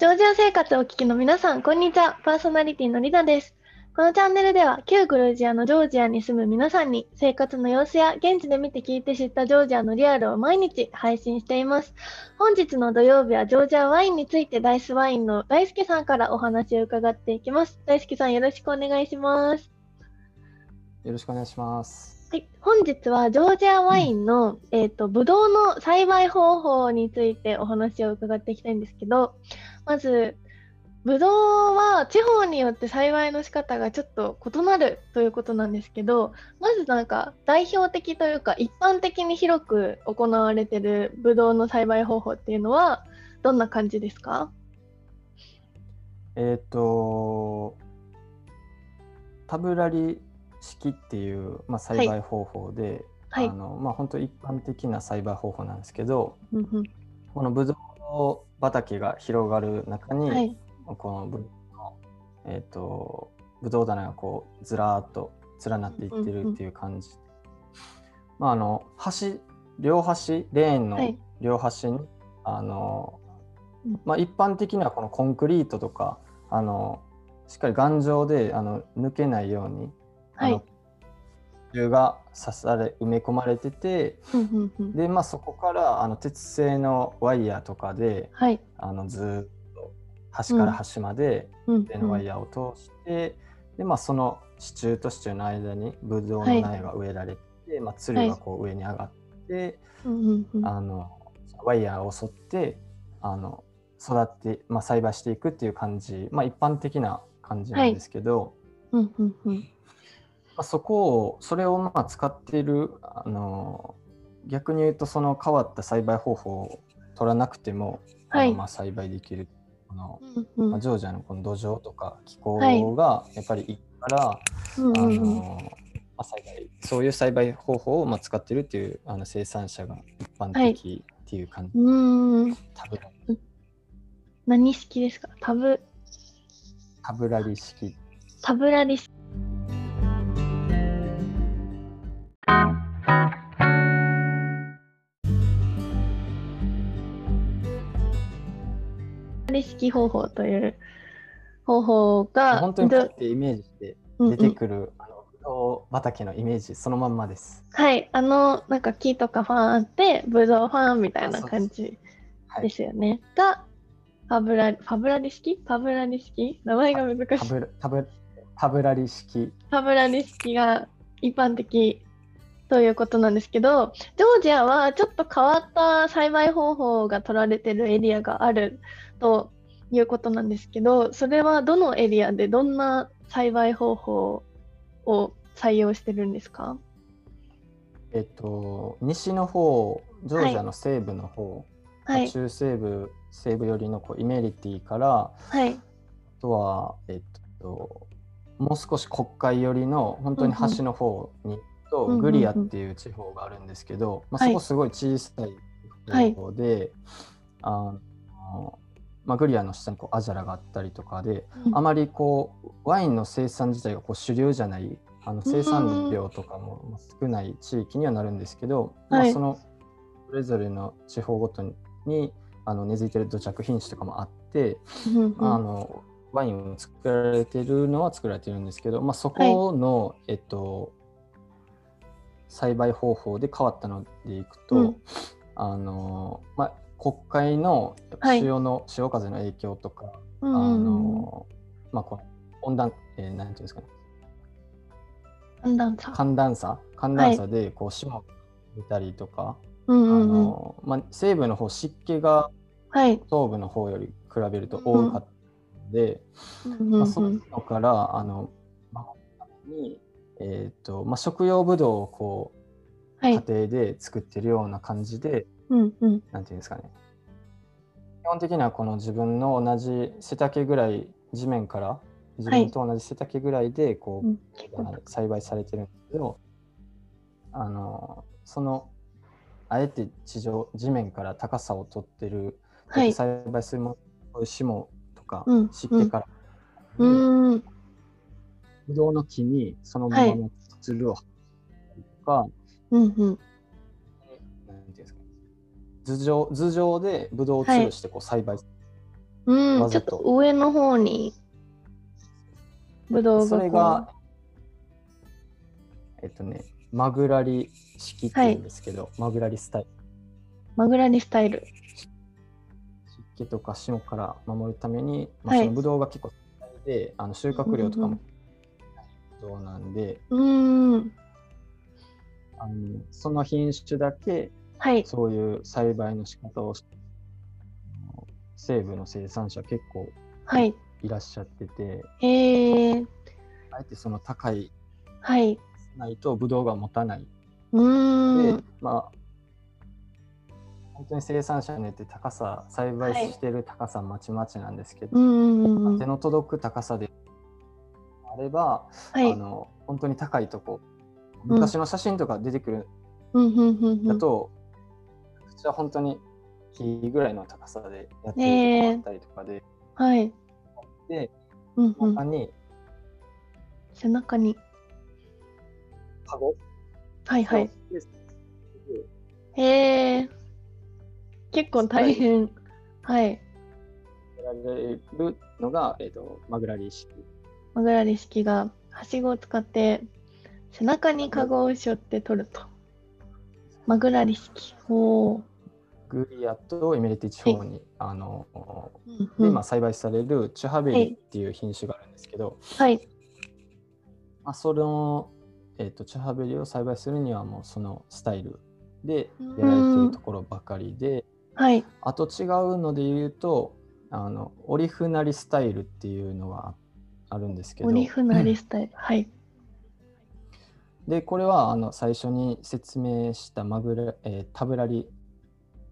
ジョージア生活をお聞きの皆さん、こんにちは。パーソナリティのリナです。このチャンネルでは、旧グルジアのジョージアに住む皆さんに、生活の様子や現地で見て聞いて知ったジョージアのリアルを毎日配信しています。本日の土曜日は、ジョージアワインについて、ダイスワインの大輔さんからお話を伺っていきます。大輔さん、よろしくお願いします。よろしくお願いします。はい、本日はジョージアワインの、えっ、と、ブドウの栽培方法についてお話を伺っていきたいんですけど、まず、ブドウは地方によって栽培の仕方がちょっと異なるということなんですけど、まずなんか代表的というか一般的に広く行われているブドウの栽培方法っていうのはどんな感じですか？えっ、と、タブラリ式っていう、まあ、栽培方法で、はい。あ。のまあ、本当一般的な栽培方法なんですけど、うんうん。このブドウ畑が広がる中に、はい。このブドウの、えっ、と、ブドウ棚がこうずらーっと連なっていってるっていう感じ。まあ、あの、端、両端、レーンのはい両端に、あのうん、まあ、一般的にはこのコンクリートとか、あの、しっかり頑丈であの抜けないように、はいあの銃が刺され埋め込まれててで、まあ、そこからあの鉄製のワイヤーとかではい。あのずーっと端から端までうん。鉄のワイヤーを通して、でまあ、その支柱と支柱の間にブドウの苗が植えられて、まあ、つるがこう上に上がって、あのワイヤーを沿ってあの育って、まあ、栽培していくっていう感じ、まあ、一般的な感じなんですけど、うんうんうん。まあ、そこをそれをまあ使っているあの逆に言うとその変わった栽培方法を取らなくても、はい。あのまあ栽培できるこの、うんうん。まあ、ジョージアのこの土壌とか気候はい。がやっぱりいいから、あうんうんうん。のまあ、栽培そういう栽培方法をまあ使ってるっていうあの生産者が一般的っていう感じ、うーんタブラ何式ですか？タブタブラリ式。タブラリ式タブラリ式方法という方法が本当にパッてイメージしてうんうん。出てくる、あのブドウ畑のイメージそのまんまです。はい。あのなんか木とかファンあってブドウファンみたいな感じはい、ですよね、がパブラファブラリ式？パブラリ式？名前が難しい。タブラタブラリ式。タブラリ式が一般的ということなんですけど、ジョージアはちょっと変わった栽培方法が取られてるエリアがあるということなんですけど、それはどのエリアでどんな栽培方法を採用してるんですか？えっと西の方ジョージアの西部の方、はい、中西部西部寄りのこうイメリティからはい、あとは、えっと、もう少し国会寄りの本当に端の方にと、うんうんグリアっていう地方があるんですけど、まあ、はい。そこすごい小さい方で、あのまあ、グリアの下にこうアジャラがあったりとかで、うん。あまりこうワインの生産自体がこう主流じゃないあの生産量とかもまあ少ない地域にはなるんですけど、はい。まあ、そのそれぞれの地方ごとにあの根付いてる土着品種とかもあって、うんうんあのワインを作られてるのは作られてるんですけど、まあ、そこの、えっと、栽培方法で変わったのでいくと、うん。あのまあ、国会のはい。潮の、潮風の影響とか、あうんうまあ、この温暖、えーなんていうんですかね。寒暖差。寒暖差。寒暖差でこう霜が出たりとか、あのまあ、西部の方湿気がはい。東部の方より比べると多かったので、まあ、そういうのからあのに、えーとまあ、食用ブドウをこうはい。家庭で作ってるような感じで、うんうん。なんていうんですかね。基本的にはこの自分の同じ背丈ぐらい地面から自分と同じ背丈ぐらいでこう、うん。あの栽培されてるんですけどあのそのあえて地上地面から高さを取ってる、はい。栽培するもの霜とかうん。湿気から、うーん。ぶどうの木にそのままのつるをとか、うんうん。うん頭上頭上でぶどうを吊るしてこう栽培する。うん、わざちょっと上の方にぶどうがそれが、えっとね、マグラリ式っていうんですけど、マグラリスタイル。マグラリスタイル。湿気とか霜から守るために、まあ、はい。そのブドウが結構大で、あの収穫量とかもブドウなんで、うーん。あのその品種だけはい。そういう栽培の仕方を西部の生産者結構はい。いらっしゃっててへえ。あえてその高いはい。ないとブドウが持たない。うーでん。まあ本当に生産者によって高さ栽培してる高さまちまちなんですけど、うんうんうんうん。手の届く高さであれば、はいあ。の本当に高いとこうん昔の写真とか出てくるうんうんうんうん。だと、こちら本当に木ぐらいの高さでやってるとこあったりとかで、はい。でうんうん中。に背中に。カゴ？はいはい。でへえ。結構大変。はい。やられるのが、えー、とマグラリー式マグラリ式がはしごを使って背中にカゴを背負って取ると。マグラリ式。おお。グリアとエメレティ地方に、あのうん今栽培されるチュハベリっていう品種があるんですけど、はい。まあ、その、えー、とチュハベリを栽培するにはもうそのスタイルでやられてるところばかりで、はい。あと違うので言うとあのオリフナリスタイルっていうのがあるんですけどオリフナリスタイル。はい。でこれはあの最初に説明したマグラ、えータブラリ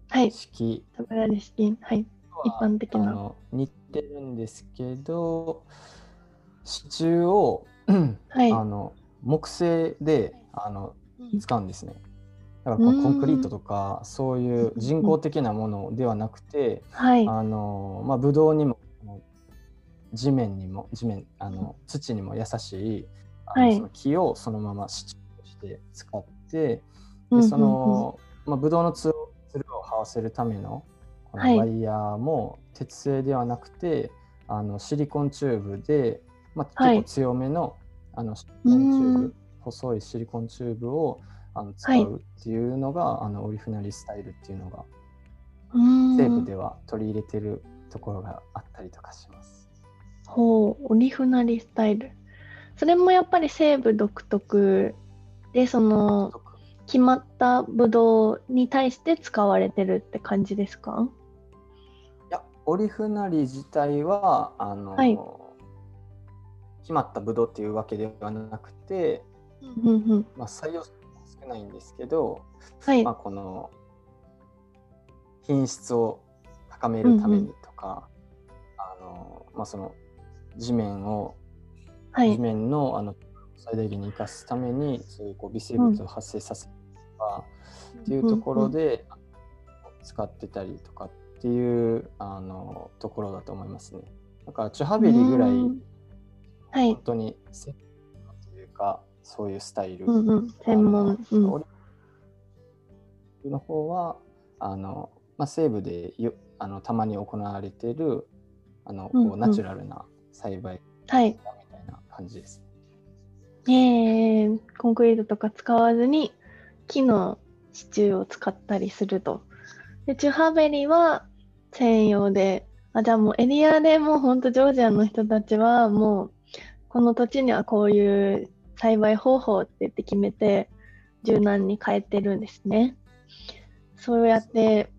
はい。式マグラリ式。はい。一般的な。似てるんですけど支柱を、はい。あの木製であのうん使うんですね。だからコンクリートとかそういう人工的なものではなくて、はい。あのまあブドウにも地面にも地面あの土にも優しいあのはいその木をそのまま支柱として使ってでその、まあ、ブドウのつるつるを這わせるためのこはい。のワイヤーも鉄製ではなくて、あのシリコンチューブで、まあ、はい。結構強めの,、あのシリコンチューブうん。細いシリコンチューブをあの使はい。うっていうのが、あのオリフナリスタイルっていうのが西部では取り入れてるところがあったりとかします。ほう、オリフナリスタイル。それもやっぱり西部独特で、その決まったブドウに対して使われてるって感じですか？いやオリフナリ自体はあの、はい決まったブドウっていうわけではなくて、うんうん。まあ、採用少ないんですけど、はいまあ、。この品質を高めるためにとか、あのまあ、その地面を、地はい。面のあの最大限に生かすためにそういうこう微生物を発生させか、っていうところで使ってたりとかっていうあのところだと思いますね。だからチュハベリぐらい本。当に専門というかそういうスタイル、うんうん。専門。の方はあの、まあ、西部でよあのたまに行われているあの、うんうこうんナチュラルな栽培はい。みたいな感じです。えー、コンクリートとか使わずに木の支柱を使ったりすると。で、チュハベリは専用で、あ、じゃあもうエリアでもうほんとジョージアの人たちはもうこの土地にはこういう栽培方法って言って決めて柔軟に変えてるんですね。そうやって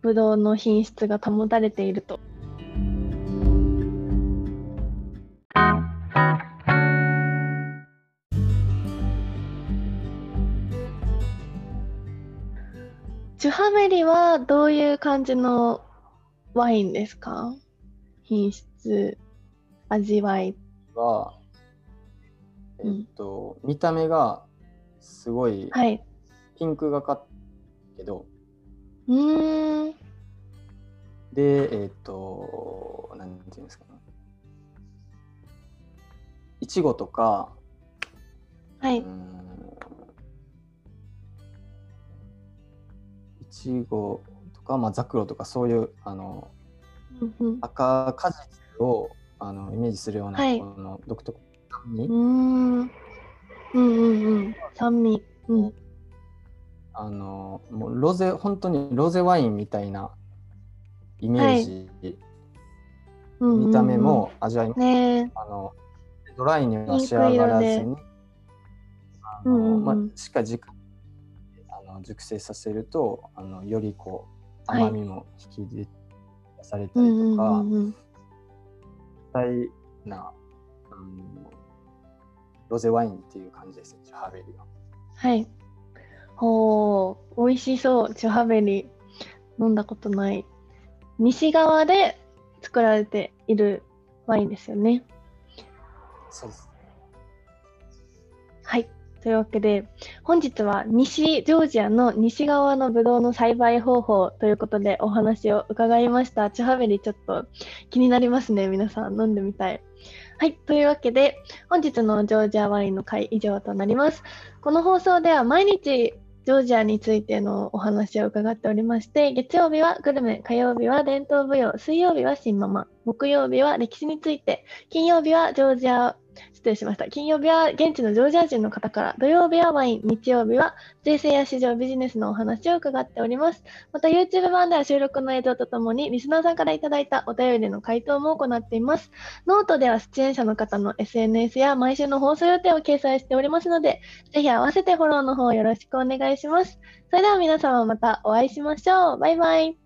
ブドウの品質が保たれていると。ハベリはどういう感じのワインですか？品質、味わい。は、えっと、見た目がすごいはい。ピンクがかっけど、うーん。で、えっと、なんていうんですかね。いちごとか、はい。うんいちごとか、まあ、ザクロとかそういうあのうんうん。赤果実をあのイメージするような、はい。この独特な酸味。うーん。うんうんうん。酸味。うん。あのもうロゼ本当にロゼワインみたいなイメージ、うんうんうん。見た目も味わいも、ねえ。あのドライには仕上がらずにあの、うんうんうん。まあ、しっかり時間あの熟成させるとあのよりこうはい甘みも引き出されたりとか、うんうん大な、あのロゼワインっていう感じですね、チュハベリは。はいほう美味しそうチュハベリ飲んだことない西側で作られているワインですよねそうです。はい。というわけで、本日は西ジョージアの西側のブドウの栽培方法ということでお話を伺いました。チュハベリちょっと気になりますね。皆さん飲んでみたい。はい。というわけで、本日のジョージアワインの回以上となります。この放送では毎日ジョージアについてのお話を伺っておりまして、月曜日はグルメ、火曜日は伝統舞踊、水曜日はシネマ、木曜日は歴史について、金曜日はジョージア失礼しました。金曜日は現地のジョージア人の方から、土曜日はワイン、日曜日は税制や市場ビジネスのお話を伺っております。また YouTube 版では収録の映像とともにリスナーさんからいただいたお便りの回答も行っています。ノートでは出演者の方の SNS や毎週の放送予定を掲載しておりますので、ぜひ合わせてフォローの方よろしくお願いします。それでは皆様またお会いしましょう。バイバイ。